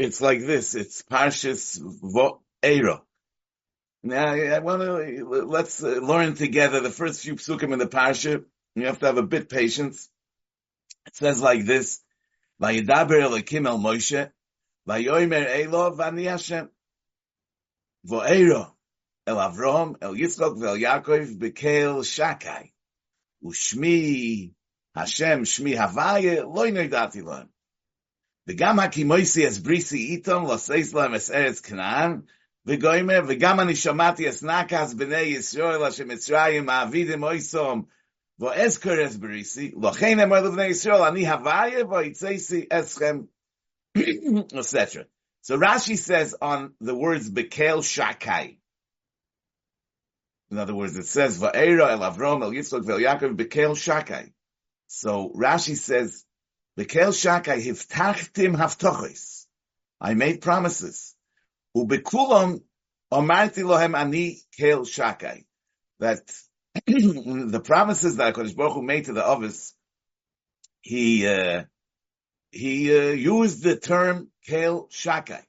It's like this. It's Parshas Vo'era. Now, I want to, let's learn together the first few psukim in the Parsha. You have to have a bit patience. It says like this, Vayidaber Elokim El Moshe, Vayomer Elo Vani Hashem, Vo'era, El Avrom, El Yitzchok, Vel Yaakov, Bekel Shakai, Ushmi Hashem, Shmi Havaya, Noidati Lohem. וגם הכימויסי אס בריסי איתום, לא סייס להם אס ארץ כנען, וגוימר, וגם אני שמעתי אס נקס בני ישראל, אשר מצרים מעבידם אויסום, ואזכר אס בריסי, לכן אמר לבני ישראל, אני הוויה, ויצייסי אסכם, etc. So Rashi says on the words Bekel Shakai. In other words, it says Va'era el Avrom el Yitzchak vel Yaakov Bekel Shakai. So Rashi says Bekel shakai hiftachtim haftochis. I made promises. Ubekulam omarti lohem ani kel shakai. That the promises that HaKadosh Baruch Hu made to the others, he, uh, he uh, used the term kel shakai.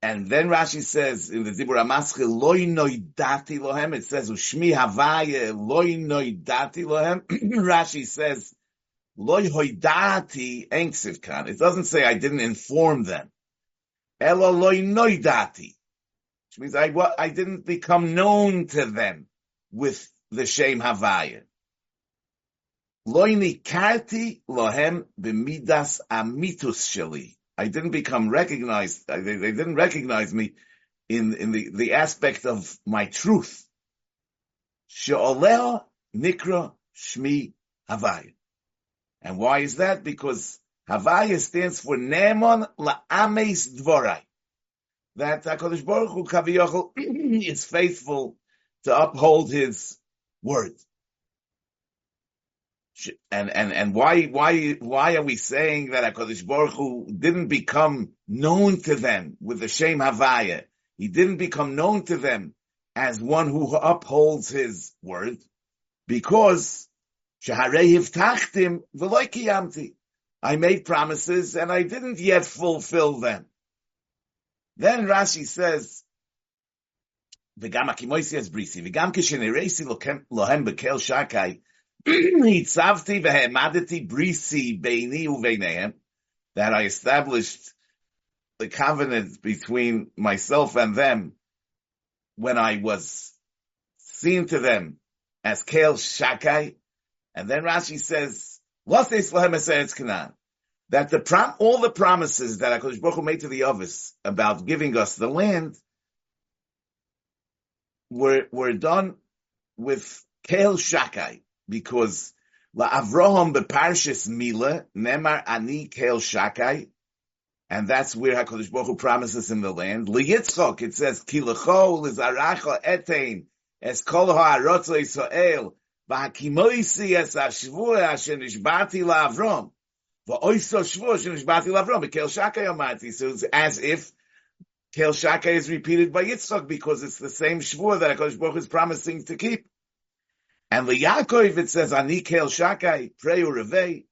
And then Rashi says in the Dibur Amaschil, loy noidati lohem, it says, ushmi havaya loy noidati lohem. Rashi says, Loy hoidati kan. It doesn't say I didn't inform them. Elo loy noidati. Which means I, I didn't become known to them with the Shem Havaya. Loy nikarti lohem b'midas amitus sheli. I didn't become recognized, they, they didn't recognize me in, in the, the aspect of my truth. She'oleo nikra shmi Havaya. And why is that? Because Havaya stands for Ne'emon La'ames Dvorai. That HaKadosh Baruch Hu Kaviyachol is faithful to uphold his word. And, and, and why, why, why are we saying that HaKadosh Baruch Hu didn't become known to them with the Shem Havaya? He didn't become known to them as one who upholds his word because I made promises and I didn't yet fulfill them. Then Rashi says, וגם הכימויסי אז בריסי, וגם כשנראיסי להם בקל שקי, הצבתי והעמדתי בריסי ביני וביניהם, that I established the covenant between myself and them when I was seen to them as Kel Shakai, and then Rashi says, that the prom- all the promises that HaKadosh Baruch Hu made to the Ovis about giving us the land were, were done with Kel Shakai, because La Avraham beparshis Mila, Nemar Ani Kel Shakai, and that's where HaKadosh Baruch Hu promises in the land. Yitzchok, it says, Kilecho, Lizaracha Etein, Es Kol Ha'arotzo Yisrael, so it's as if Kel Shaka is repeated by Yitzchak because it's the same shvur that HaKadosh Baruch is promising to keep. And Yaakov it says, Ani Kel Shakai, pray urevei,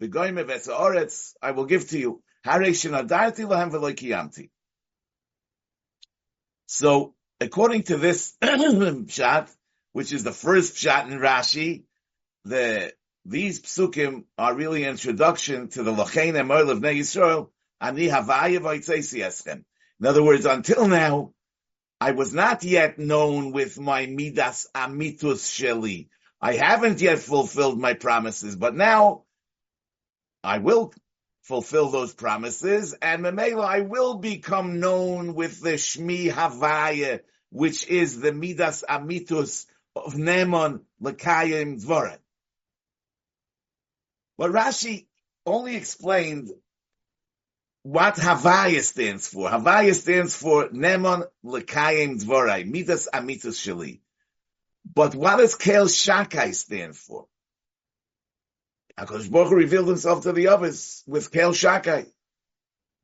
v'goyme v'esaoretz, I will give to you. Lahem. So, according to this pshat, which is the first pshat in Rashi, the these psukim are really introduction to the Lachain and of Yisrael, Ani Havaya. In other words, until now, I was not yet known with my Midas Amitus Sheli. I haven't yet fulfilled my promises, but now I will fulfill those promises, and Memela, I will become known with the Shmi Havaya, which is the Midas Amitus of Neman Lekayim Dvoret. But Rashi only explained what Havaya stands for. Havaya stands for Neman Lekayim Dvorai, Midas Amitas Shali. But what does Kel Shakai stand for? HaKadosh Baruch revealed himself to the others with Kel Shakai.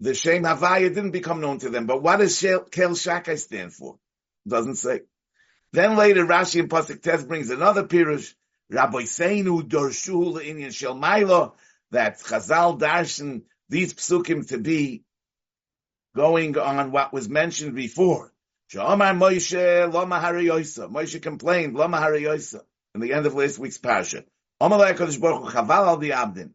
The Shem Havaya didn't become known to them, but what does Kel Shakai stand for? Doesn't say. Then later Rashi and Pasuk Test brings another pirush, Rabbi Seinu Dorshu Inyan Shel Mailo, that Chazal Darshan these psukim to be going on what was mentioned before. Sha'amar Moshe Lama Hariyosa. Moshe complained, Lama Hariyosa, in the end of last week's parsha. Amalei HaKadosh Baruch Chaval al.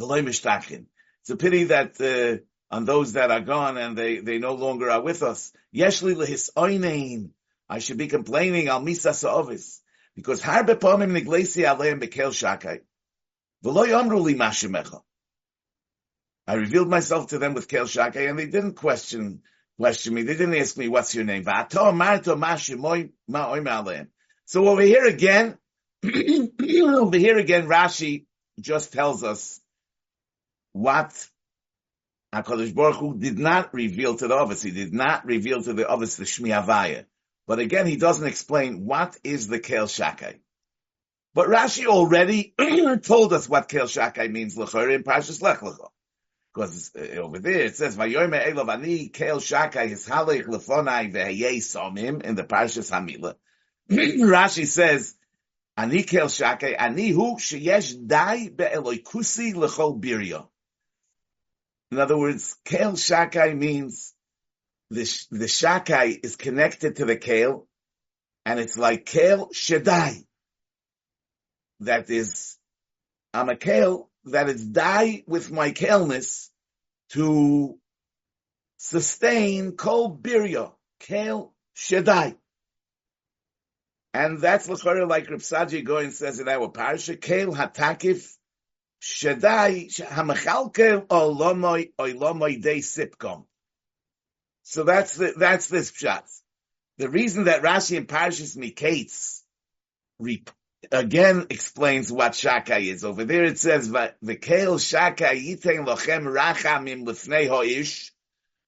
It's a pity that, uh, on those that are gone and they, they no longer are with us. Yeshli lehis oinein. I should be complaining al misa sa'ovis. Because harbe pomim niglesi aleim bekel shakai. V'loy amru li mashemecha. I revealed myself to them with Kel Shakai, and they didn't question question me. They didn't ask me, "What's your name?" So over here again, over here again, Rashi just tells us what Hakadosh Baruch Hu did not reveal to the Ovis. He did not reveal to the Ovis the Shmi. But again, he doesn't explain what is the Kel Shakai. But Rashi already told us what Kel Shakai means l'chor in Parshas Lech Lecha. Because uh, over there it says, "Vayoyme Elov Ani Kel Shakai His Halech Lefonai Vehayei Somim" in the Parshas Hamila. Rashi says, "Ani Kel Shakai Ani Hu Sheyesh Dai Be'eloikusi Lechol Birya." In other words, Kel Shakai means the the Shakai is connected to the Kale, and it's like Kale Shedai. That is, I'm a Kale that is die with my kaleness to sustain kol birya, kale shedai. And that's l'chorah like Reb Saji Goin says in our parsha, kale hatakif shedai hamachalke olomoy olomoy de sipkom. So that's the, that's this pshat. The reason that Rashi and Parshas Miketz again explains what shakai is. Over there it says, "V'kel shakai yitein lochem rachamim lefnei ho'ish."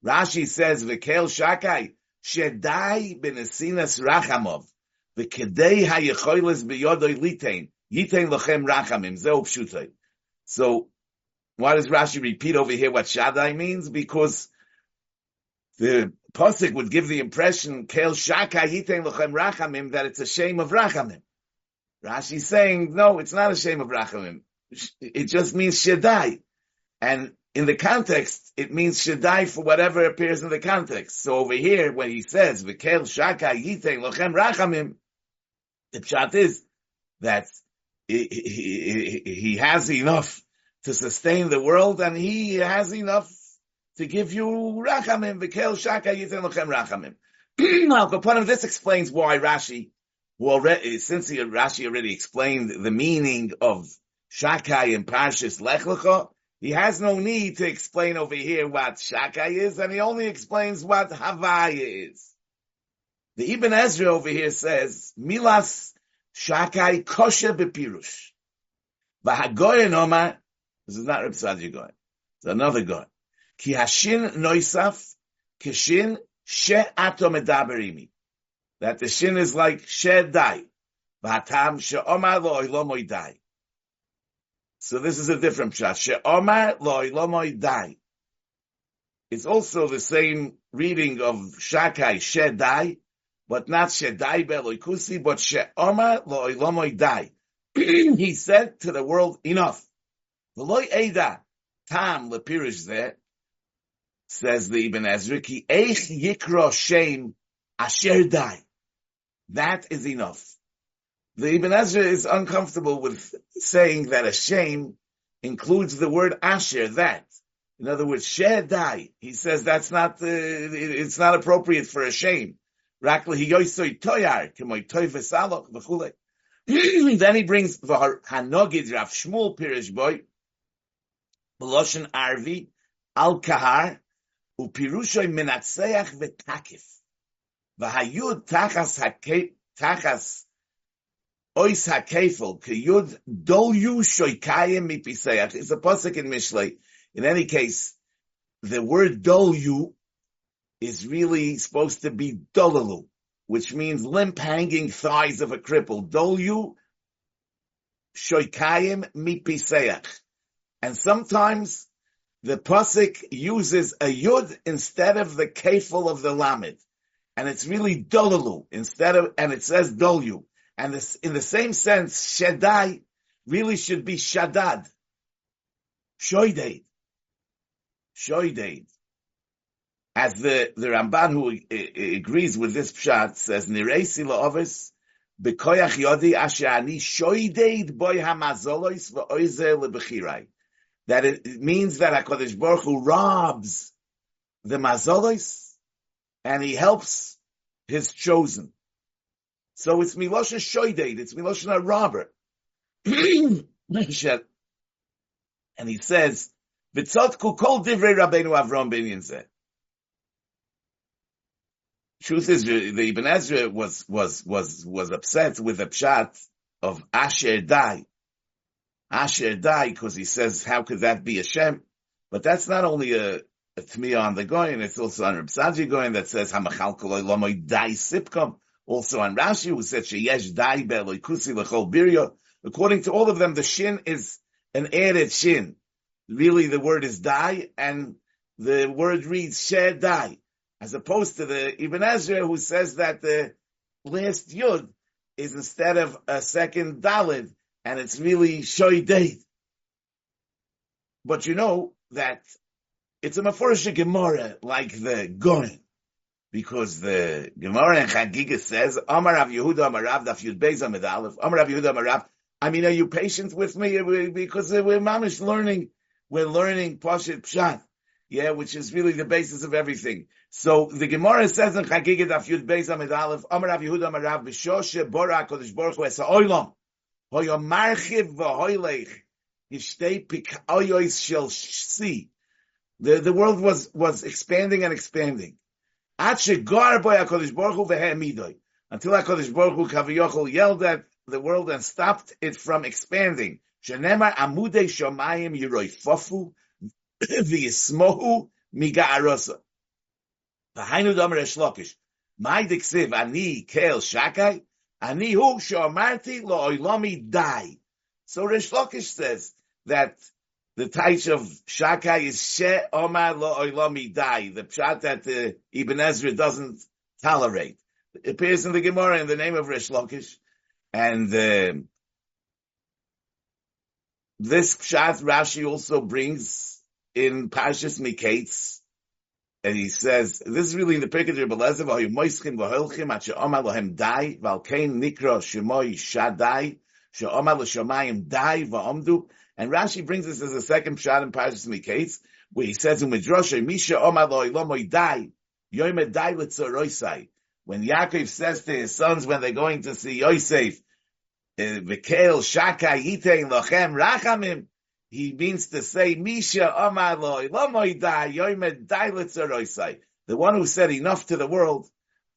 Rashi says, "V'kel shakai shedai benesinas rachamov v'kedei hayechoiles biyodoi litein yitein lochem rachamim." Zeu pshutay. So, why does Rashi repeat over here what shadai means? Because the pasuk would give the impression, "Kel shakai yitein rachamim," that it's a Shem of rachamim. Rashi's saying, no, it's not a Shem of Rachamim. It just means Shaddai. And in the context, it means Shaddai for whatever appears in the context. So over here, when he says, V'kel Shaka Yiteng Lochem Rachamim, the pshat is that he, he, he has enough to sustain the world and he has enough to give you Rachamim, V'kel Shaka Yiteng Lochem Rachamim. now, this explains why Rashi who already, since he, Rashi already explained the meaning of Shakai and Parshas Lech Lecha, he has no need to explain over here what Shakai is, and he only explains what Havaya is. The Ibn Ezra over here says, Milas Shakai kosher bepirush. Vahagoyen Omar, this is not Reb Goyen, it's another Goyen. Ki hashin noisaf, kishin she'ato medaberimi that the shin is like shed dai. V'hatam she'omar lo ilomoy dai. So this is a different pshat. She'omar lo ilomoy dai. It's also the same reading of Shakai shed dai, but not shedai beloikusi, but she'omar lo ilomoy dai. He said to the world, enough. V'loy eda tam lepirish there, says the Ibn Ezra, ki eich yikro shem asher dai. That is enough. The Ibn Ezra is uncomfortable with saying that a Shem includes the word asher, that. In other words, shedai. He says that's not, uh, it's not appropriate for a Shem. then he brings the Hanogid Rav Shmuel Pirish Boy, Beloshen Arvi, Al Kahar, Upirushoy Menatseach V'Takif. V'hayud tachas tachas ois hakefel kiyud dolyu shoykayim mipiseach. It's a pasuk in Mishlei. In any case, the word dolyu is really supposed to be dolalu, which means limp hanging thighs of a cripple. Dolyu shoykayim mipiseach. And sometimes the pasuk uses a yud instead of the kefel of the lamed and it's really dolalu instead of, and it says dolu. And this, in the same sense, shedai really should be shadad. Shoidei. shoideid. As the, the Ramban who uh, agrees with this pshat says, Niresi la'ovis, bekoyach yodi asher ani shoideid boy hamazolois v'oize lebechirai. That it, means that HaKadosh Baruch Hu robs the mazolos and he helps his chosen. So it's Milosha Shoideid, it's Milosha robber. and he says, V'tzotku kol divrei Rabbeinu Avram ben. Truth is, the Ibn Ezra was, was, was, was upset with the pshat of Asher Dai. Asher die, because he says, how could that be a Shem? But that's not only a, a Tmiya on the Goyen, it's also on Reb Goyen that says, Hamachal koloi lomoy Dai Sipkom. Also on Rashi, who said, Sheyesh Dai be'eloi kusi l'chol biryo. According to all of them, the Shin is an added Shin. Really, the word is die, and the word reads Sher die, as opposed to the Ibn Ezra who says that the last Yud is instead of a second Dalid, and it's really Shoideit. But you know that it's a Meforish Gemara like the Goren, because the Gemara in Chagiga says, Amar Rav Yehuda Amar Daf Yud Beis Amid Aleph, Amar Yehuda Amar I mean, are you patient with me? Because we're mamish learning, we're learning Pashit Pshat yeah, which is really the basis of everything. So the Gemara says in Chagigat Daf Yud Beis Amid Aleph, Amar Yehuda Amar Rav B'Shoshe Bora Kodesh Baruch Hu Es Ha'olam The the world was was expanding and expanding. At Boy. Until HaKadosh Baruch Hu Kaviyochel yelled at the world and stopped it from expanding. Shenemar Amudei domer eshlokish. My diksiv ani kel shakai, ani hu shomarti lo oilomi dai. So Rish Lakish says that the taich of shakai is she omar lo oilomi dai, the pshat that the Ibn Ezra doesn't tolerate. It appears in the Gemara in the name of Rish Lakish, and uh, this pshat Rashi also brings in Pashas Miketz, and he says, this is really in the Pirkei Rebbe Lezer, v'hoyu moischim v'holchim at she'omar lohem dai, v'alkein nikra shemoy shadai, she'omar l'shomayim dai v'omdu, and Rashi brings this as a second pshat in Pashas Miketz, where he says in Midrash, Misha omar lo ilomoy dai, yoyme dai l'tzoroisai. When Yaakov says to his sons when they're going to see Yosef, eh, v'kel shakai yitein lochem rachamim, he means to say, Misha Amaloi, Lamoy Dai, Yoimed Dai The one who said enough to the world,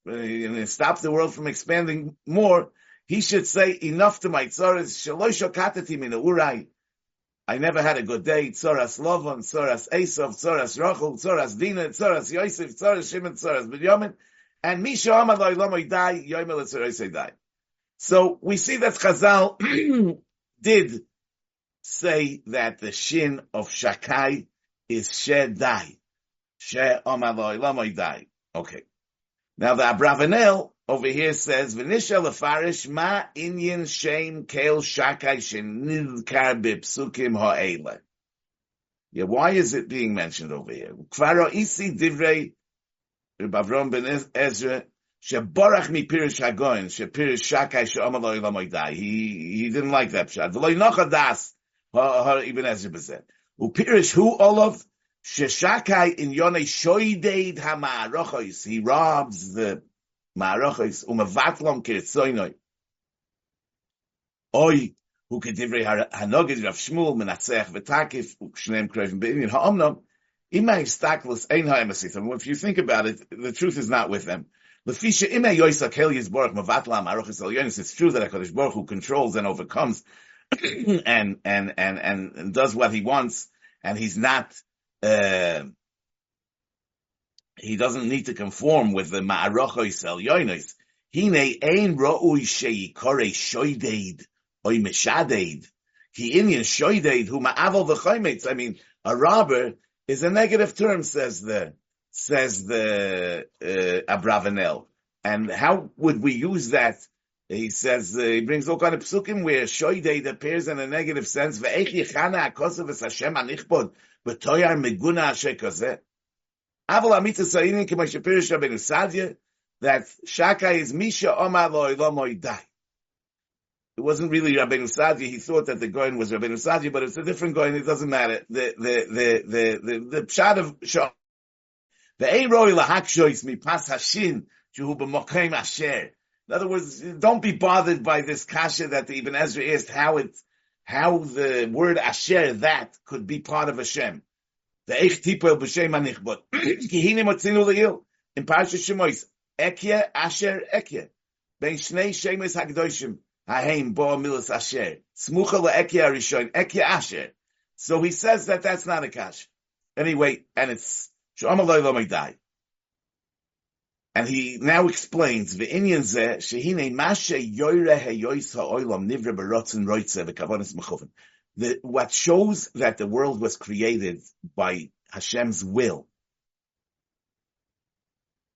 uh, and stop the world from expanding more, he should say enough to my tzoras, Shaloisho Katati Urai. I never had a good day. Tzoras Lovon, Tzoras Esav, Tzoras Rachel, Tzoras Dina, Tzoras Yosef, Tzoras Shimon, Tzoras Binyamin, and Misha Amaloi, Lamoy Dai, Yoimed Tzoraisai. So we see that Chazal did say that the shin of Shakai is Shedai. She Omaloi Lamoidai. Okay. Now the Abravanel over here says, V'nisha lefarish ma inyan shem kel shakai shenidkar bipsukim ha'ele. Yeah, why is it being mentioned over here? Kvaro isi divrei Avram ben Ezra sheborach mi pirish hagoin shepirish shakai she'omaloi lamoidai. He, he didn't like that pshat. V'loi nocha das Ibn Ezra bezet. Upirish hu olav sheshakai in yonei shoideid ha'ma'arochos. He robs the ma'arochos umavatlom kiritzoinoi. Oy hu kedivrei hanogid Rav Shmuel menasech v'takif u'kshneim kroivim be'inyin ha'omnom. Imay staklos ein ha'emasitim. If you think about it, the truth is not with them. It's true that HaKadosh Baruch Hu controls and overcomes and, and, and, and does what he wants, and he's not, uh, he doesn't need to conform with the ma'arochois el yoinos. Hine ein ro'ui sheikore shoideid, oi meshadeid. Ki inyan shoideid hu ma'avel v'choimetz. I mean, a robber is a negative term, says the, says the, uh, Abravanel. And how would we use that He says, uh, he brings all kind of psukim where shoydeit appears in a negative sense. Ve'ech yichana akosav es Hashem anichbod b'toyar meguna asher kozeh. Aval amita sa'irin k'ma shepirish Rabbeinu Sadia that Shaka is Misha Omar Lo Ilomo Idai. It wasn't really Rabbeinu Sadia. He thought that the Goin was Rabbeinu Sadia, but it's a different Goin. It doesn't matter. The, the, the, the, the, the pshat of Shah. The Ein Roi Lahak Shois Mi Pas Hashin Jehu B'Mokaim Asher. In other words, don't be bothered by this kasha that the Ibn Ezra asked how it, how the word Asher, that, could be part of Hashem. The Eich Tipel B'Shem Anichbot. Kihine Motzinu Le'il. In Parashat Shemois. Ekye Asher Ekye. Ben Shnei Shemes Hagdoshim. Haheim Bo Milas Asher. Smucha LeEkye Arishon. Ekye Asher. So he says that that's not a kasha. Anyway, and it's Shom Aloy. And he now explains the inyan shehine mashe yoyre heyois ha'olam nivre berotzen roitze v'kavonis mechuven. The what shows that the world was created by Hashem's will.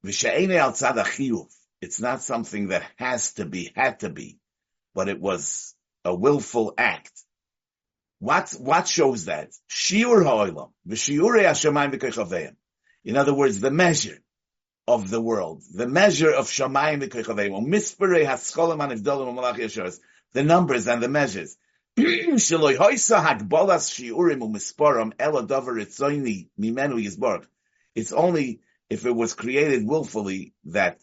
It's not something that has to be, had to be, but it was a willful act. What what shows that? Shiur ha'olam v'shiurei hashemayim v'kochaveim. In other words, the measure of the world, the measure of Shamayim v'kochaveim, mispere hascholam anivdolim u'malach yasharas, the numbers and the measures. Sheloi hoisa hagbolas shiurim u'misporam ela dover itzoini mimenu yizborg. It's only if it was created willfully that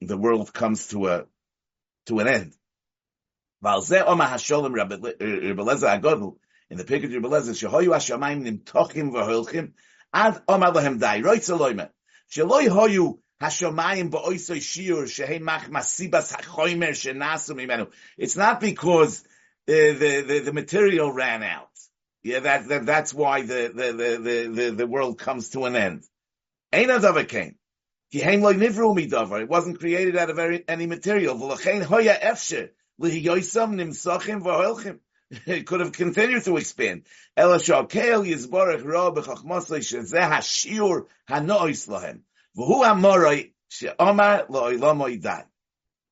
the world comes to a to an end. Valzeh Omar Hasholim Rebelezer uh, Agodl in the Pikut Rebelezer Shehoyu Hashamayim Nimtochim V'Holchim Ad Omar Lahem Dai Roitz Hoyu Hashamayim Ba'oisoi Shiur Shehei Mach Masibas HaChoymer Shenasu Mimenu It's not because uh, the, the the material ran out. Yeah, that, that that's why the the, the the the world comes to an end. Ain't a davar came. It wasn't created out of any, material. It could have continued to expand.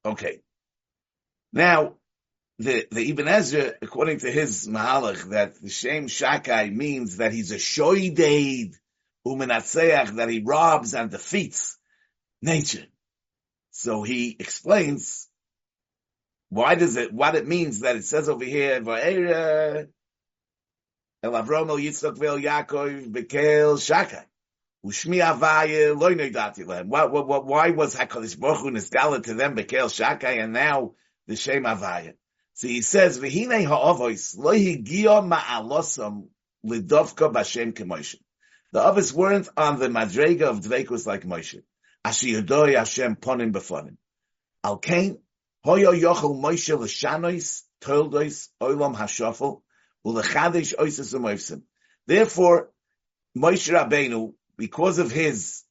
Okay. Now, the, the Ibn Ezra, according to his Mahalach, that the Shem Shakai means that he's a shoideid, umenatseach, that he robs and defeats nature. So he explains why does it, what it means that it says over here, El Avrom El Ve'el Yaakov Bekel Shakai. Why, why, why was HaKadosh Baruch Hu Nisgala to them Bekel Shakai and now the Shem Avaya? So he says, V'hinei ha'avois lo higio ma'alosam lidovka b'Shem k'Moshe. The others weren't on the madrega of dveikus like Moshe. Asher yodoi Hashem ponim b'fonim. Al kain, hoyo yochel Moshe l'shanois, toldois, oilam hashofel, u'lechadesh oises u'moivsim. Therefore, Moshe Rabbeinu, because of his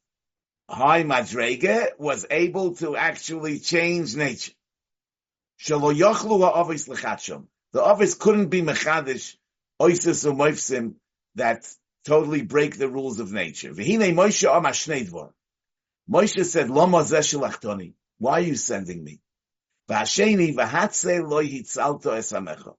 high madrega, was able to actually change nature. Shalo yochlu ha'avis l'chatshom. The Ovis couldn't be mechadish, oises u'moivsim, that totally break the rules of nature. V'hinei Moshe amar shnei dvar. Moshe said, Lama zeshelachtoni. Why are you sending me? V'hasheni v'hatze loy hitzalto esamecha.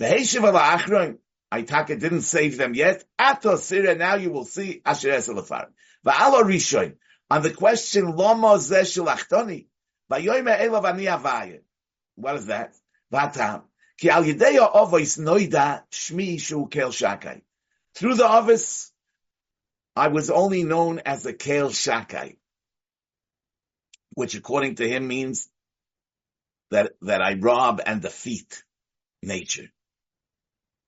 V'heshev ala'achron. Aitaka didn't save them yet. Ato sira, now you will see asher eselafar. V'alo rishon. On the question, Lama zeshelachtoni. V'yoyme elav ani avaya. What is that? V'atam. Ki al yedeya ovois noida shmi shu kel shakai. Through the Ovis, I was only known as a Kael Shakai, which according to him means that, that I rob and defeat nature.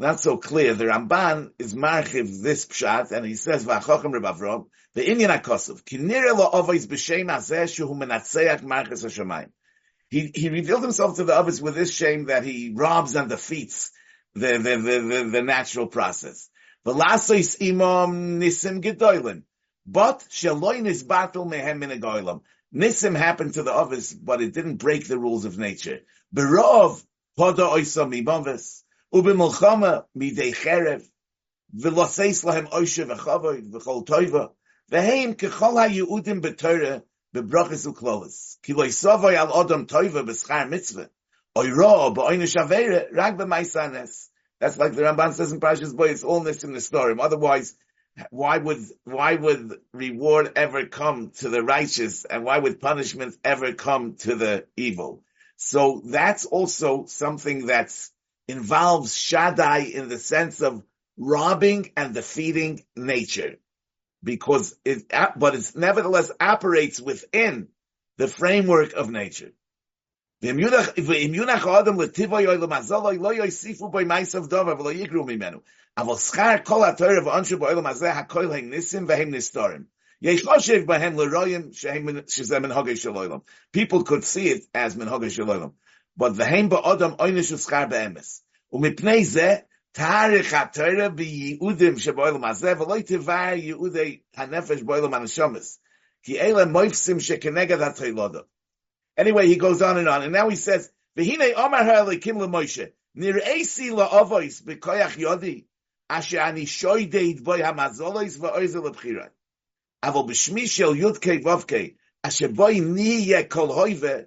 Not so clear. The Ramban is marchiv this pshat, and he says, "V'achochem Reb Avrom, the Inyan Akosov, kinire lo ovois b'shem azeh shehu menatzeach marchis hashemayim." He he revealed himself to the others with this Shem that he robs and defeats the the the, the, the natural process. V'lasois imam nisim gedoylin. But sheloin is battle mehem in a Nisim happened to the others, but it didn't break the rules of nature. Berov poda oisam imavis. Kechol ha-Yehudim b'Torah b'brachas u'klolis. Ki lo yisavoy al odom toiva b'schar mitzvah. Oiro b'oinish avere rag b'maisanes. That's like the Ramban says in Parashas Boy, it's all this in the story. Otherwise, why would, why would reward ever come to the righteous and why would punishment ever come to the evil? So that's also something that's involves Shaddai in the sense of robbing and defeating nature because it, but it nevertheless operates within the framework of nature. People could see it as menhage shalolim. But the heim ba'odam oynish u'schar be'emes. U'mipnei zeh, Tarich HaTorah b'yi'udim sheboilam hazeh, v'loi tivar yi'udei hanefesh boilam anashomis. Ki eile moifsim shekenegad ha'toilodah. Anyway, he goes on and on, and now he says, "V'hine Omar ha'elikim leMoshe nir'esi la'avois b'koyach yodi asher ani shoydeid boy ha'mazolos v'oizel lebchirat avol b'shmi shel yudkei vovkei asher boy niye kol loy lehem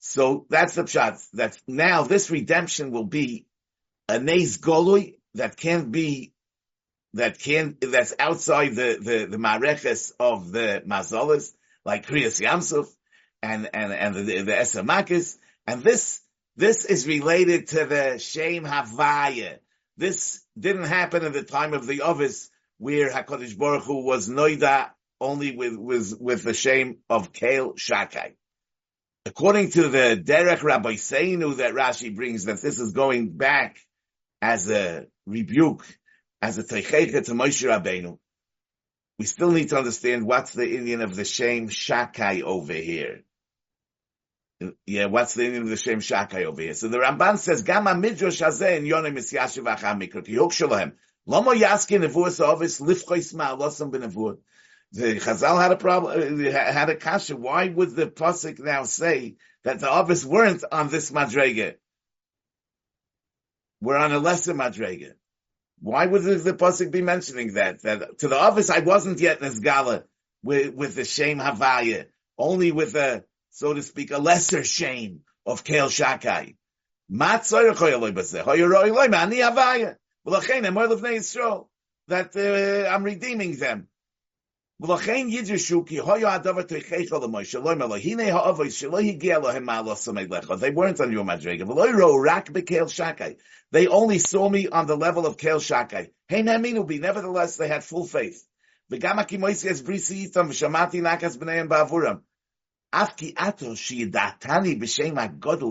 So that's the pshat, that now this redemption will be a neis golui that can't be that can that's outside the the the mareches of the mazalas, like Kriyas Yamsuf and and and the the Esamakis, and this this is related to the Shem Havaya. This didn't happen in the time of the Ovis, where Hakadosh Baruch Hu was noida only with with with the Shem of Kale Shakai. According to the Derech Rabbi Seinu that Rashi brings, that this is going back as a rebuke as a teichecha to Moshe Rabbeinu, we still need to understand what's the inyan of the Shem shakai over here. Yeah, what's the inyan of the Shem shakai over here? So the Ramban says, Gama midrash hazeh in yonim is yashiv acham mikra, ki yok shalahem. Lomo yaski nevuas ovis lifchois ma'alosam b'nevuah. The Chazal had a problem, uh, had a kasha. Why would the pasuk now say that the Ovis weren't on this madrega? We're on a lesser madrega. Why would the, the pasuk be mentioning that? That to the Ovis I wasn't yet Nesgala with with the Shem Havaya, only with a so to speak a lesser Shem of Kel Shakai. That uh, I'm redeeming them. ולכן ידרשו כי היה הדבר תוכיח למוישה, לא אמר לו, הנה האבויס שלא הגיע להם מעלה סמד לך. They weren't on your madriga. ולא יראו רק בקהל שקי. They only saw me on the level of קהל שקי. הם האמינו בי, nevertheless they had full faith. וגם הכימויסי אז בריסי איתם, ושמעתי נקס בניהם בעבורם. אף כי עתו שידעתני בשם הגודל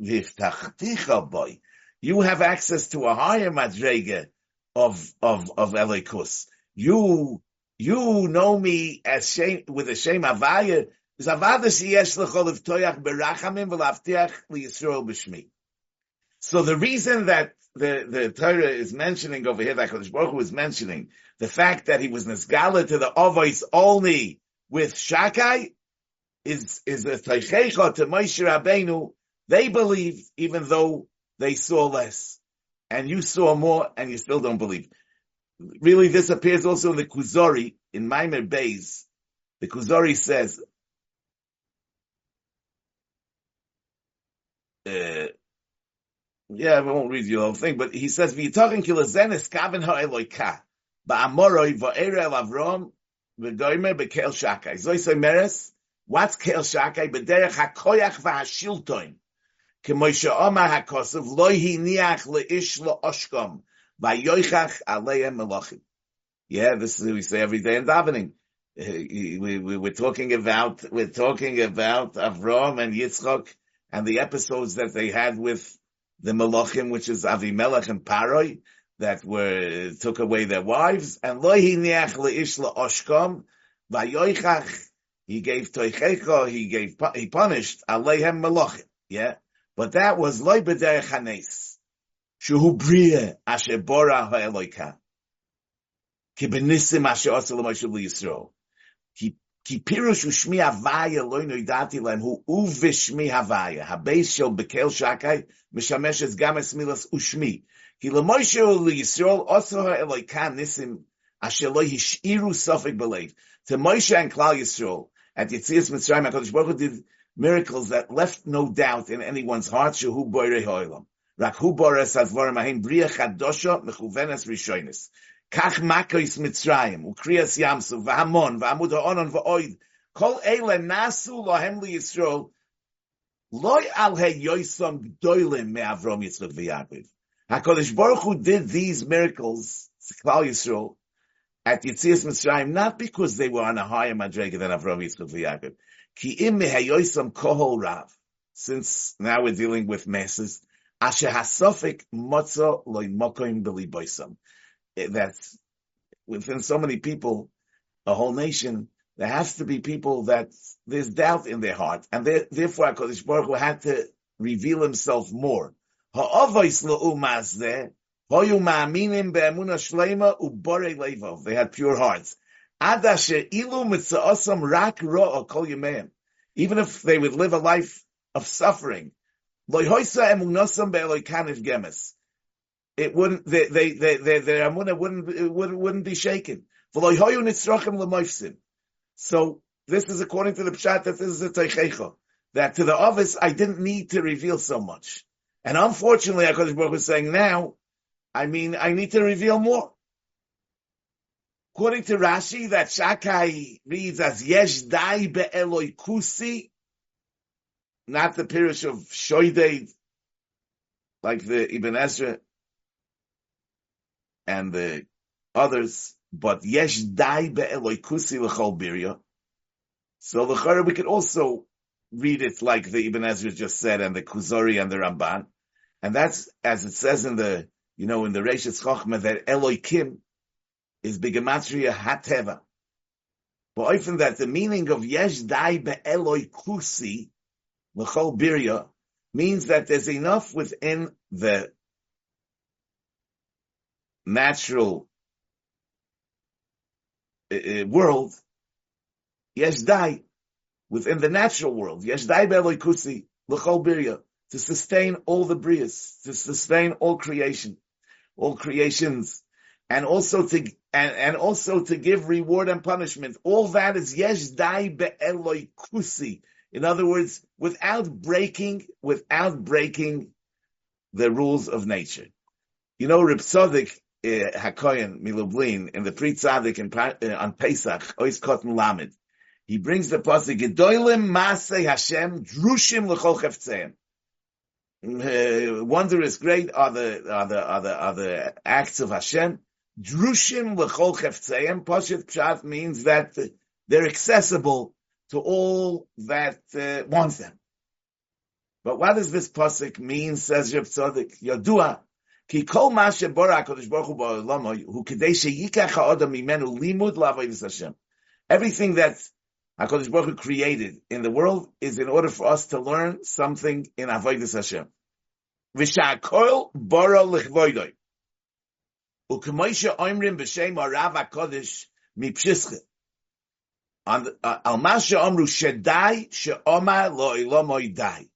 והבטחתיך בוי. You have access to a higher madriga of, of, of Elikus. You you know me as Shem, with a Shem avaya. So the reason that the, the Torah is mentioning over here, that Kodesh Baruch Hu is mentioning, the fact that he was Nesgala to the Ovois only with Shakai, is, is a Teichecha to Moshe Rabbeinu, they believe even though they saw less. And you saw more and you still don't believe. Really, this appears also in the Kuzori, in Maimer Bays. The Kuzori says, uh, yeah, I won't read you the whole thing, but he says, "V'yitachin kilazen eskaven ha'eloika ba'amoroi va'ere el Avrom v'goymer bekel shakai." Zoy say meres, what's kel shakai? B'derech hakoyach v'hashiltoin. K'moisha omar hakosov lo hiniach le'ish lo oshkom Vayoichach aleim melachim. Yeah, this is we say every day in davening. We, we, we're talking about, we're talking about Avram and Yitzchak and the episodes that they had with the Malachim, which is Avimelech and Paroi, that were, took away their wives, and Lohi Niach Leishla Oshkom, Vayoichach, he gave Toichecho, he gave, he punished Alehem Malachim, yeah? But that was Loi B'derech HaNes, Shuhu Bria Asher Bora HaEloika, Asher ushmi havaya hu uvishmi havaya. Habeis shel bekel shakai gam esmilas ushmi. Ki ha'eloikam nisim asher sofik. To Moshe and Klal Yisrael at Yitzias Mitzrayim, HaKadosh Baruch Hu did miracles that left no doubt in anyone's heart, shehu boirei ha'olam. רק הוא בורס הדבורם ההן בריאה חדושו מכוונס רישיונס. כך מקויס מצרים, וקריאס ים סוף, והמון, ועמוד האונון ואויד, כל אלה נעשו להם לישראל, לא על היוסום גדולים מאברום יצחק ויעקב. HaKadosh Baruch Hu did these miracles, Klal Yisrael, at Yitzias Mitzrayim, not because they were on a higher madrega than Avram Yitzchak v'Yakov. Ki im mehayoisam kohol rav. Since now we're dealing with masses, asher motzo loy mokoim. That's within so many people, a whole nation, there has to be people that there's doubt in their heart. And therefore, HaKadosh Baruch Hu had to reveal himself more. They had pure hearts. Even if they would live a life of suffering. It wouldn't, they, they, they, they, their amuna wouldn't, wouldn't, wouldn't be shaken. So, this is according to the pshat that this is a teichecha. That to the Ovis, I didn't need to reveal so much. And unfortunately, HaKadosh Baruch Hu is saying now, I mean, I need to reveal more. According to Rashi, that Shakai reads as Yesh Dai Be'eloi Kusi, not the parish of Shoidei, like the Ibn Ezra and the others, but Yesh Dai Be'eloi Kusi L'chol Birya. So the we could also read it like the Ibn Ezra just said and the Kuzari and the Ramban. And that's, as it says in the you know, in the Reishis Chochmah that Eloikim is Bigamatria Hateva. But often that the meaning of Yesh Dai Be'eloi Kusi, L'chol Birya, means that there's enough within the natural uh, world, Yesh Dai, within the natural world, Yesh Dai Be'eloi Kusi, L'chol Birya, to sustain all the brias, to sustain all creation all creations, and also to and, and also to give reward and punishment. All that is yesh dai be'eloi kusi. In other words, without breaking, without breaking the rules of nature. You know, Reb Tzaddik uh, Hakoyen Milublin in the Pri Tzaddik in, uh, on Pesach, Ois Kotten Lamed. He brings the pasuk Gedolim Masei Hashem Drushim L'chol Cheftzeim uh, wondrous great are the, are the, are the, are the acts of Hashem. Drushim l'chol cheftzayim. Pashat pshat means that they're accessible to all that uh, wants them. But what does this pasuk mean? Says Reb Tzaddik Yadua. Ki kol ma shebora Hakadosh Baruch Hu ba'olamo hu kedei sheyikach ha'odam mimenu limud la'avodas Hashem. Everything that HaKadosh Baruch Hu created in the world is in order for us to learn something in Avodas Hashem. V'sha'kol bara lichvoidoi. U'kemoisha oimrim b'shem harav HaKadosh mipshische on uh, al masha amru shedai she'omar lo ilo ilomoy dai.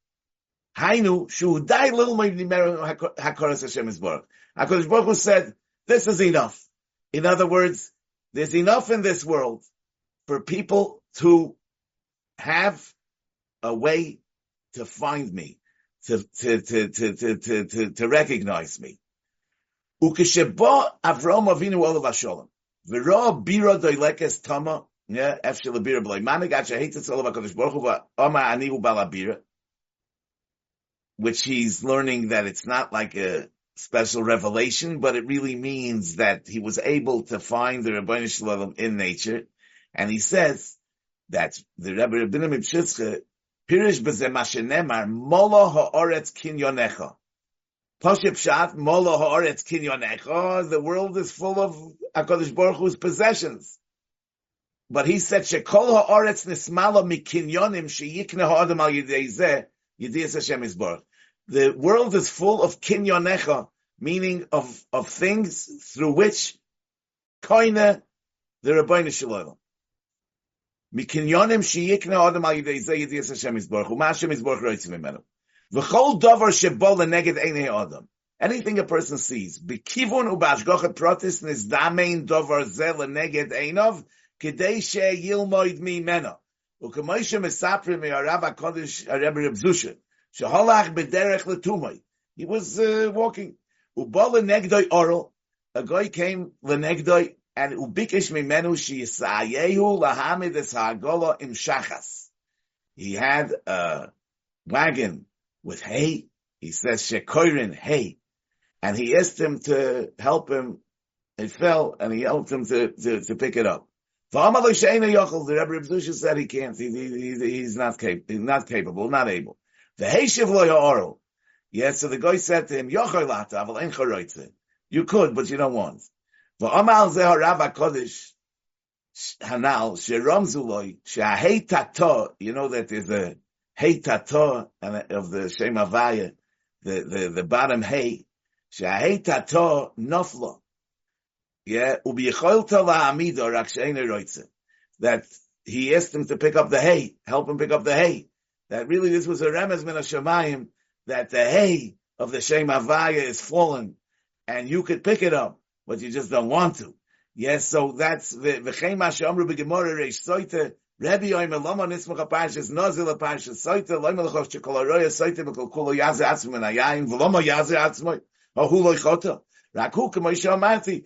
Hainu shuhdai little hakoras Hashem Baruch. Hakadosh Baruch Hu said, "This is enough." In other words, there's enough in this world for people to have a way to find me, to to to to to to, to, to recognize me. Ukesheba Avram Avinu Olav Hashalom. V'ra bira doilekes tama yeah, efshel abira b'loy at shehetzes Olav HaKadosh Baruch Hu v'ama ani balabira, which he's learning that it's not like a special revelation, but it really means that he was able to find the Rabbi Shalom in nature. And he says that the Rebbe Rabbinim Pshitzche, Pirish b'zeh mashenemar, molo ha'oretz kinyonecha. Poship Pshat, molo ha'oretz kinyonecha, the world is full of HaKadosh Baruch Hu's possessions. But he said, shekol ha'oretz nismala mikinyonim sheyikne ha'adam al yidei zeh, yidei Hashem Yisborach the world is full of kinyonecha, meaning of, of things through which koine the Rabbeinu Shalom. Mikinyonim sheyikna adam al yidei zeh yidiyas Hashem Yisborach, uma Hashem Yisborach roitzim imenu. V'chol davar shebol leneged einei adam. Anything a person sees, b'kivun u'bashgochet protis nizdamein davar zeh leneged einov, kidei sheyilmoid mimena. U'kamoishe mesaprim me'arav HaKodesh, Rebbe Reb Zusha. Sheholach b'derech letumay. He was uh, walking. Uba lenegdoi oral. A guy came lenegdoi and ubikesh mimenu shiyisayehu lahamid es ha'agola im shachas. He had a wagon with hay. He says shekoirin hay. And he asked him to help him. It fell and he helped him to, to, to pick it up. The Rebbe Rebbe said he can't. He, he, he's not capable, not capable, not able. The Heishiv. Yes, so the guy said to him. You could, but you don't want. V'amal zeh harav HaKodesh hanal, she'romzu loy, she'ahei tato, you know that there's a hey tato of the Shem Havaya, the, the, the bottom hey, she'ahei tato noflo. Yeah. That he asked him to pick up the hay, help him pick up the hay that really this was a remez min Shemayim that the hay of the Shem Havaya is fallen, and you could pick it up, but you just don't want to. Yes, so that's the v'chein ma she'amru b'gemora reish soite Rebbe Yoim Lama Nismach Parshas Nozil Parshas Soite Loim Lechosh Shekol Aroya Atzmo Min Hayayim V'Lama Yaze Atzmo Ahu Lo Yichota Rak Hu K'mo Amarti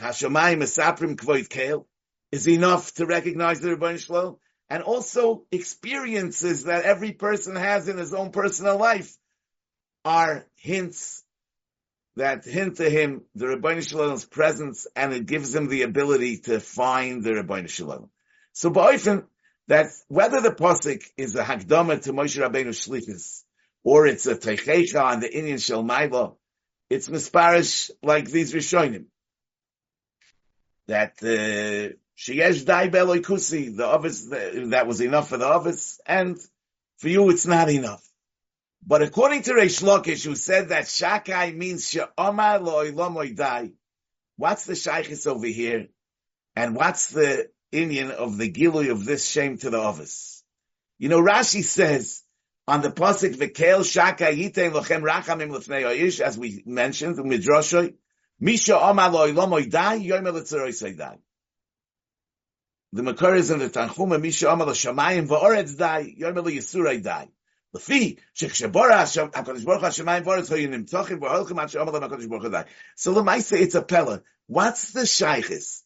hashamayim esaprim kvoit keil, is enough to recognize the Rebbeinu Shalom, and also experiences that every person has in his own personal life are hints that hint to him the Rabbi Shalom's presence and it gives him the ability to find the Rabbi Shalom. So Ba'ofen, that whether the Pasik is a Hakdama to Moshe Rabbeinu Shlichus, or it's a Teichecha on the Inyan Shel it's misparish like these Rishonim. That uh, Sheyesh dai kusi, the Ovis, that was enough for the Ovis, and for you it's not enough. But according to Reish Lakish, who said that Shakai means She'omar lo'ilomoy dai, what's the Shaykhis over here? And what's the Inyan of the Gilui of this shame to the Ovis? You know, Rashi says, on the Pasik, V'kel Shakai yitein lochem rachamim l'fnei oish, as we mentioned, Midrashoy, Misha omar lo'ilomoy dai, yoimel l'tzeroy dai the Makar is in the Tanchuma, Misha Amal Shamayim Va'oretz Dai, Yomel Yisurai Dai. Lefi, Shekshebora HaKadosh Baruch HaShemayim Va'oretz Hoyinim Tochim Va'olchem Ad She'amal HaKadosh Baruch Dai. So Lemaisa, it's a Pella. What's the Shaykhis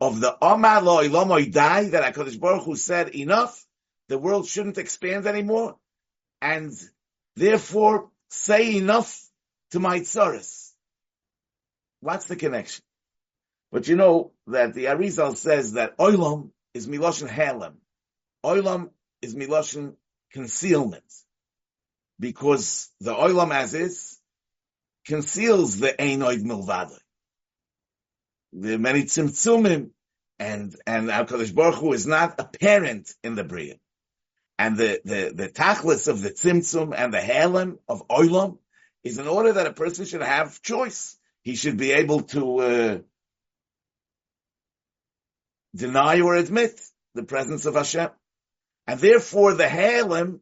of the Omar Lo Ilomoy Dai that HaKadosh Baruch Hu said enough, the world shouldn't expand anymore, and therefore say enough to my tsaris. What's the connection? But you know that the Arizal says that oilam is miloshin halem. Oilam is miloshin concealment. Because the oilam as is conceals the einoid milvada. There are many tzimtzumim and, and HaKadosh Baruch Hu is not apparent in the Bria. And the, the, the tachlis of the tzimtzum and the halem of oilam is in order that a person should have choice. He should be able to, uh, deny or admit the presence of Hashem. And therefore the Halem,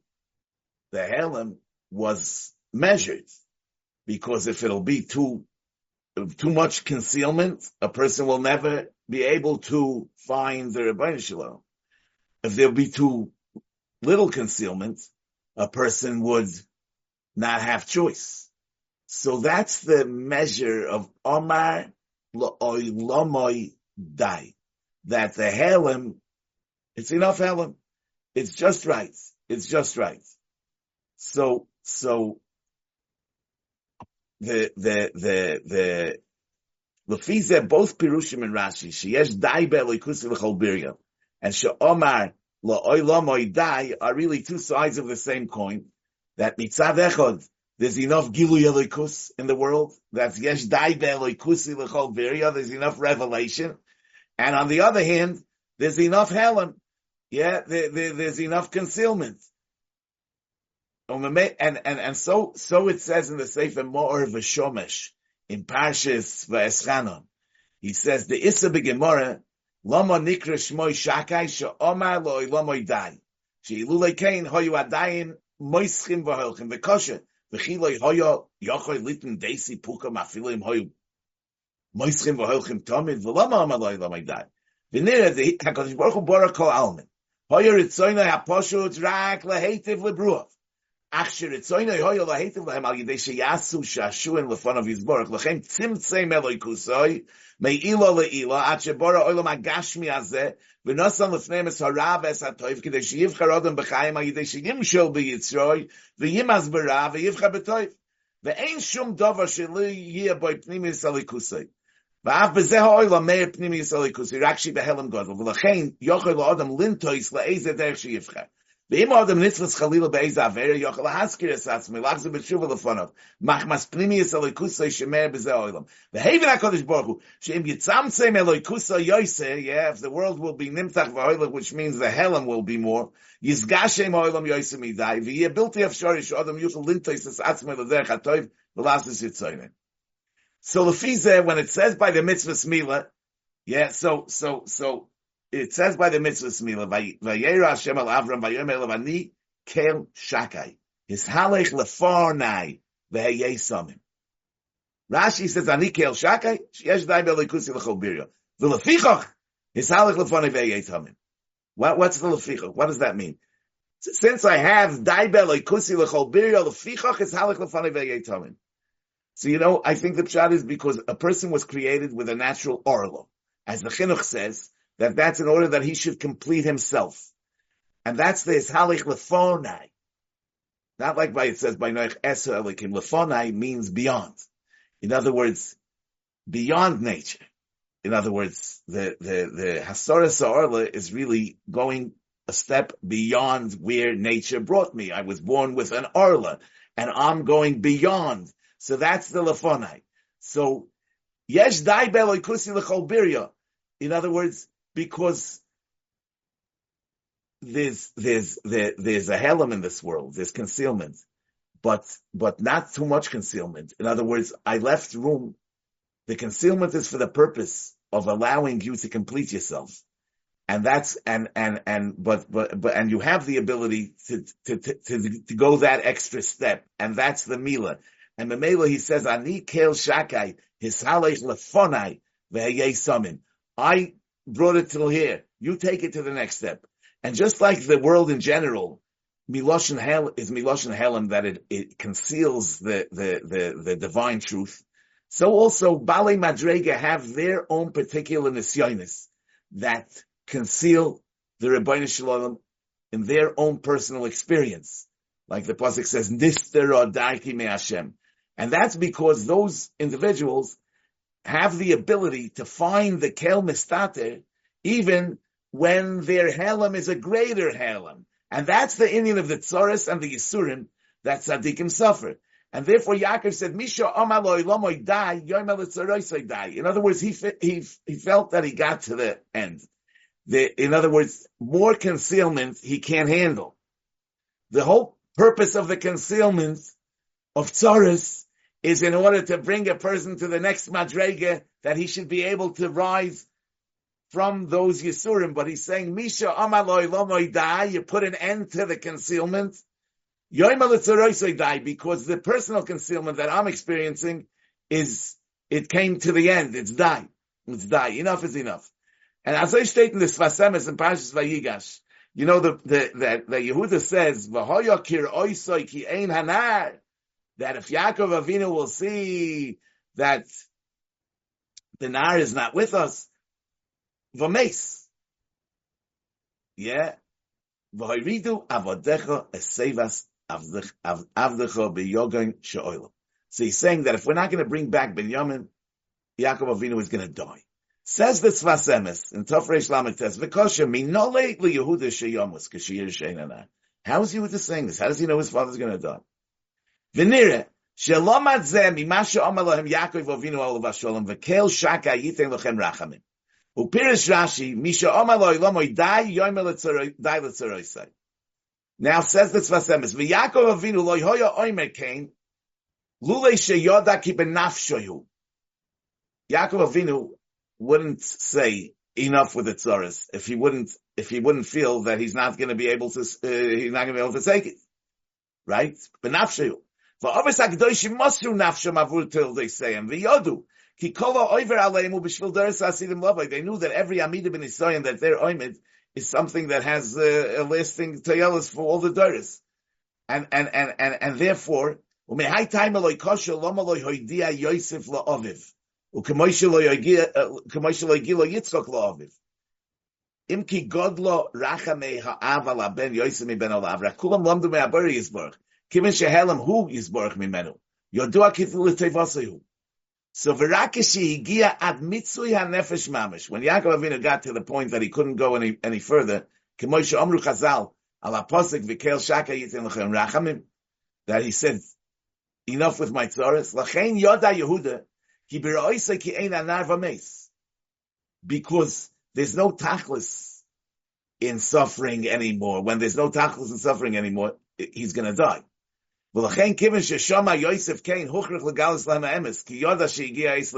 the Halem was measured because if it'll be too too much concealment, a person will never be able to find the Rebbeinu Shalom. If there'll be too little concealment, a person would not have choice. So that's the measure of Omar Lomoy Dai. That the Helim, it's enough Helim. It's just right. It's just right. So, so, the, the, the, the, Lefize, both Pirushim and Rashi, sheyesh dai be'elikusi l'chol birya, and she'omar la'oy lo'moy dai are really two sides of the same coin, that mitzav echod, there's enough gilu elikus in the world, that's yesh dai be'elikusi l'chol birya, there's enough revelation, and on the other hand, there's enough helen, yeah, there, there, there's enough concealment. Um, and, and, and so, so it says in the Sefer Mo'or V'Shomesh, in Parshas Va'eschanon. He says, the Issa B'Gemora, Lama Nikra Shmoy Shakai, She'omar Loi Lama Dai. She'ilulei Kain Hoyu Adayin Moischim V'Holchim V'Koshe. V'chiloi Hoyo Yochoy Litin Desi Puka Mafilim Hoyu Moischim V'Holchim Tomid V'Lama Omar Loi Lama Dai. V'nira, the HaKadosh Baruch Hu Bora Kol Almin. Hoyo Ritzoyna HaPoshut Rak Lehetiv Lebruach. Achshir etzoyne hoyo lahetiv lahem al yidei sheyasu shashu en lefon of Yizborach lachem tzimtzei meloi kusoi me'ilo le'ilo at shebora oilam agashmi azeh v'nosan lefneim es harav es hatoiv kidei sheyivchar odom b'chayim al yidei sheyimshol b'yitzroi v'yimaz b'rav v'yivchar b'toiv ve'ein shum dover shelu yiyah boi pnimis alikusoi ואף בזה האוילה מאיר פנימי יסליקוסי, רק שהיא בהלם גודל, ולכן יוכל לאדם לנטויס לאיזה דרך שיבחר. ואם האדם נצרס חלילה באיזה עבר, יוכל להזכיר את עצמי, לחזור בתשובה לפניו. מחמס פנימיוס אלוהיקוסו שמר בזה העולם. והבן הקודש ברוך הוא, שאם יצמצם אלוהיקוסו יויסה, yeah, if the world will be נמתח והעולם, which means the helam will be more, יסגש עם העולם יויסה מדי, ויהיה בלתי אפשרי שאדם יוכל לנטויס את עצמי לדרך הטוב, ולעשות יצוינים. So the when it says by the mitzvah smila, yeah, so, so, so, it says by the mitzvah smila, vayera Hashem Avram, vayomer levani kel shakai. His halech lefarnai veheyei samim. Rashi says, ani kel shakai, sheyesh dai belikusi l'chol birya. V'lefichach, his halech lefarnai veheyei samim. What, what's the lefichach? What does that mean? Since I have dai belikusi l'chol birya, lefichach his halech lefarnai veheyei samim. So, you know, I think the pshat is because a person was created with a natural orlo. As the chinuch says, that that's in order that he should complete himself. And that's the Ishalich Lefonai. Not like by it says by Noach Eser Elikim. Lefonai means beyond. In other words, beyond nature. In other words, the, the, the Hasara Sa'arla is really going a step beyond where nature brought me. I was born with an Arla and I'm going beyond. So that's the Lefonai. So, Yesh Dai Beloikusi Lechol Birya. In other words, because there's there's there, there's a helam in this world. There's concealment, but but not too much concealment. In other words, I left room. The concealment is for the purpose of allowing you to complete yourself, and that's and and and but but but and you have the ability to to to, to, to go that extra step, and that's the mila. And the mila he says, "Ani kel shakai his lefonai ve'yei I brought it till here. You take it to the next step. And just like the world in general, Miloshin Hel is Miloshin Helam that it, it conceals the, the, the, the divine truth. So also Bale Madrega have their own particular nisyonis that conceal the Rebbeinu Shalom in their own personal experience. Like the Pasuk says, Nister Darki Me Hashem. And that's because those individuals have the ability to find the kel mistater even when their helam is a greater helam. And that's the Inyan of the tzoris and the yisurim that tzaddikim suffer. And therefore Yaakov said, Misha amaloi lomoy die, yoimel die. In other words, he, he, he felt that he got to the end. The, in other words, more concealment he can't handle. The whole purpose of the concealment of tzoris is in order to bring a person to the next madrega that he should be able to rise from those Yisurim. But he's saying, Misha amaloi lomoy die, you put an end to the concealment. die, because the personal concealment that I'm experiencing is it came to the end. It's die. It's die. Enough is enough. And as I state in the Sfas Emes and Parshas Vayigash, you know the, the, that, that Yehuda says, "V'hoyakir oisoi ki ein hanar," that if Yaakov Avinu will see that the nar is not with us, v'meis, yeah, v'hoyridu avodecha esevas avdecha beyogan she'olam. So he's saying that if we're not going to bring back Binyamin, Yaakov Avinu is going to die. Says the Sfas Emes in Tov Reish Lamed Tes, V'kosha minole li Yehuda sheyomus k'shir sheinana. How is Yehuda saying this? How does he know his father's going to die? V'nire, shelomad zeh mima she'omer lahem Yaakov Avinu olav shaka Rashi, misha dai. Now says the Sfas Emes, v'Yaakov Avinu lo hoya oimer kain, lule sheyoda ki benafshoyu. Yaakov Avinu wouldn't say enough with the tzaras if he wouldn't if he wouldn't feel that he's not going to be able to uh, he's not going to be able to take it, right? Benafshayu. They say. They knew that every amidah ben Yisrael that their oimid is something that has uh, a lasting tayelis for all the deres, and and and and and therefore time aloi kosher yoisem ben olav. Rakulam lamdu me abari yizborch. Kiven shehelam hu yizborch mimenu. Yodua kifu l'tevasayu. So v'rakeshi higia ad mitzui ha'nefesh mamish. When Yaakov Avinu got to the point that he couldn't go any, any further, k'moishe omru chazal, al aposik v'kel shaka yitin l'chem rachamim, that he said, enough with my tzoros. Lachein yoda Yehuda, because there's no tachlis in suffering anymore. When there's no tachlis in suffering anymore, he's going to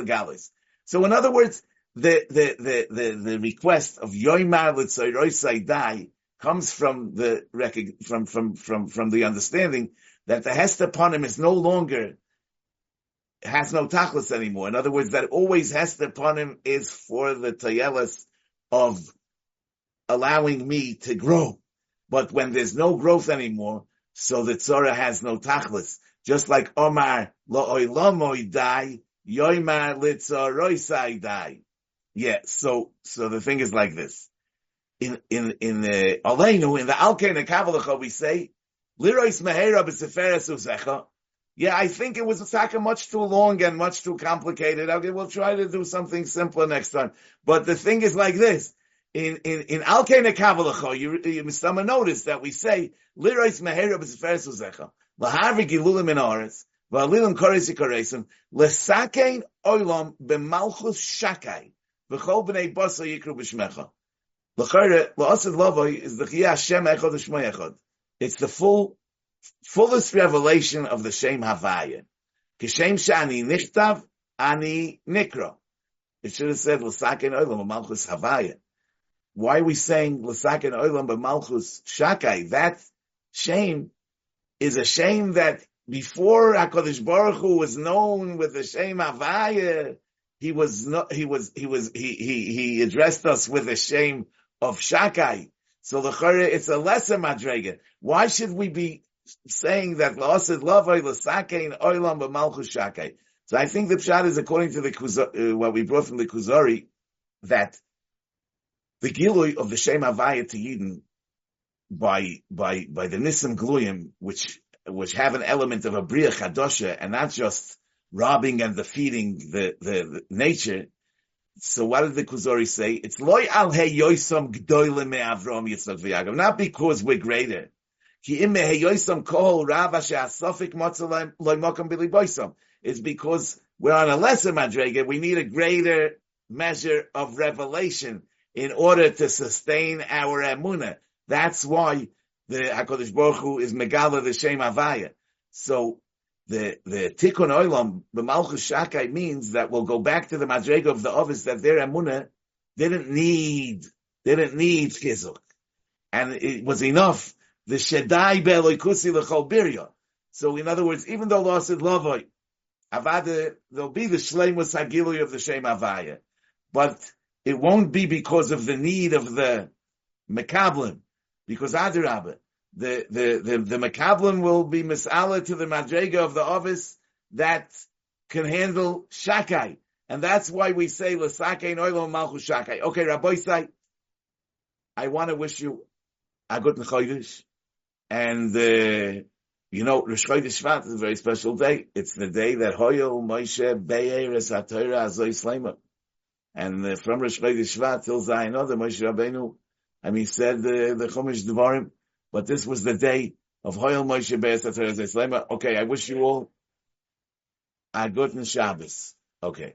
die. So in other words, the, the, the, the, the request of Yoimar Litzoiroisai die comes from the, from, from, from, from the understanding that the Hester upon him is no longer has no tachlis anymore. In other words, that always has to upon him is for the tayelis of allowing me to grow. But when there's no growth anymore, so the tzora has no tachlis. Just like Omar lo'oilamoy die, yoimar litzoroisai die. Yeah, so, so the thing is like this. In, in, in the Aleinu, in the Alkei Kabbalah, we say, Lirois Mehera b'seferes uzecha, yeah, I think it was a much too long and much too complicated. Okay, we'll try to do something simpler next time. But the thing is like this. In, in, in Alkei Nekavalacho, you, you, someone noticed that we say, Lirois Mehera B'Seferes Uzecha, Laharvi Gilulim in Aretz, V'alilim Koresi Koresim, Lesakein Oilam B'Malchus Shakai, V'chol B'nei Basa Yikru B'Shmecha. L'chayre, La'asid Lavoi is the Chiyah Hashem Echad Shmoy Echad. It's the full fullest revelation of the Shem Havaya. Kishem Shani Nichtav Ani Nikra. It should have said L'saken Olam Malchus Havaya. Why are we saying L'saken Olam Malchus Shakai? That shame is a shame that before Hakadosh Baruch Hu was known with the shame Havaya, he was not, he was, he was, he, he, he addressed us with the shame of Shakai. So the it's a lesser madrega. Why should we be saying that la'asid lavoi l'sakein oilam b'malchus Shakai? So I think the pshat is according to the uh, what we brought from the Kuzari that the gilui of the Shem Havaya to Yidden by by by the Nisim Gluyim, which which have an element of a Bria Chadosha and not just robbing and defeating the, the, the nature. So what did the Kuzari say? It's loy al hey yoisam gdoile me Avram Yitzchak v'Yagam. Not because we're greater, it's because we're on a lesser madrega. We need a greater measure of revelation in order to sustain our emuna. That's why the Hakadosh Baruch Hu is megala the Shem Avaya. So the the Tikkun Olam the Malchus Shakai means that we'll go back to the madrega of the Ovis that their emuna didn't need didn't need chizuk, and it was enough the Shedai Be'eloikusi L'chol Birya. So in other words, even though Law said Lavoi, Avada, there'll be the Shleimus Hagilui of the Shem Avaya. But it won't be because of the need of the Mekablim. Because Adirabah, the, the, the, the Mekablim will be misala to the Madrega of the Ovis that can handle Shakai. And that's why we say Lasake Noilo Malchus Shakai. Okay, Rabbi say, I want to wish you a good Chodesh. And, uh, you know, Rosh Chodesh is a very special day. It's the day that Hoyel Moshe Be'er Es HaTorah Azoy Slema. And uh, from Rosh Chodesh Shvat till Zayin Oda, Moshe Rabbeinu, I mean, said the, the Chumash Devarim, but this was the day of Hoyel Moshe Slema. Okay, I wish you all a good Shabbos. Okay.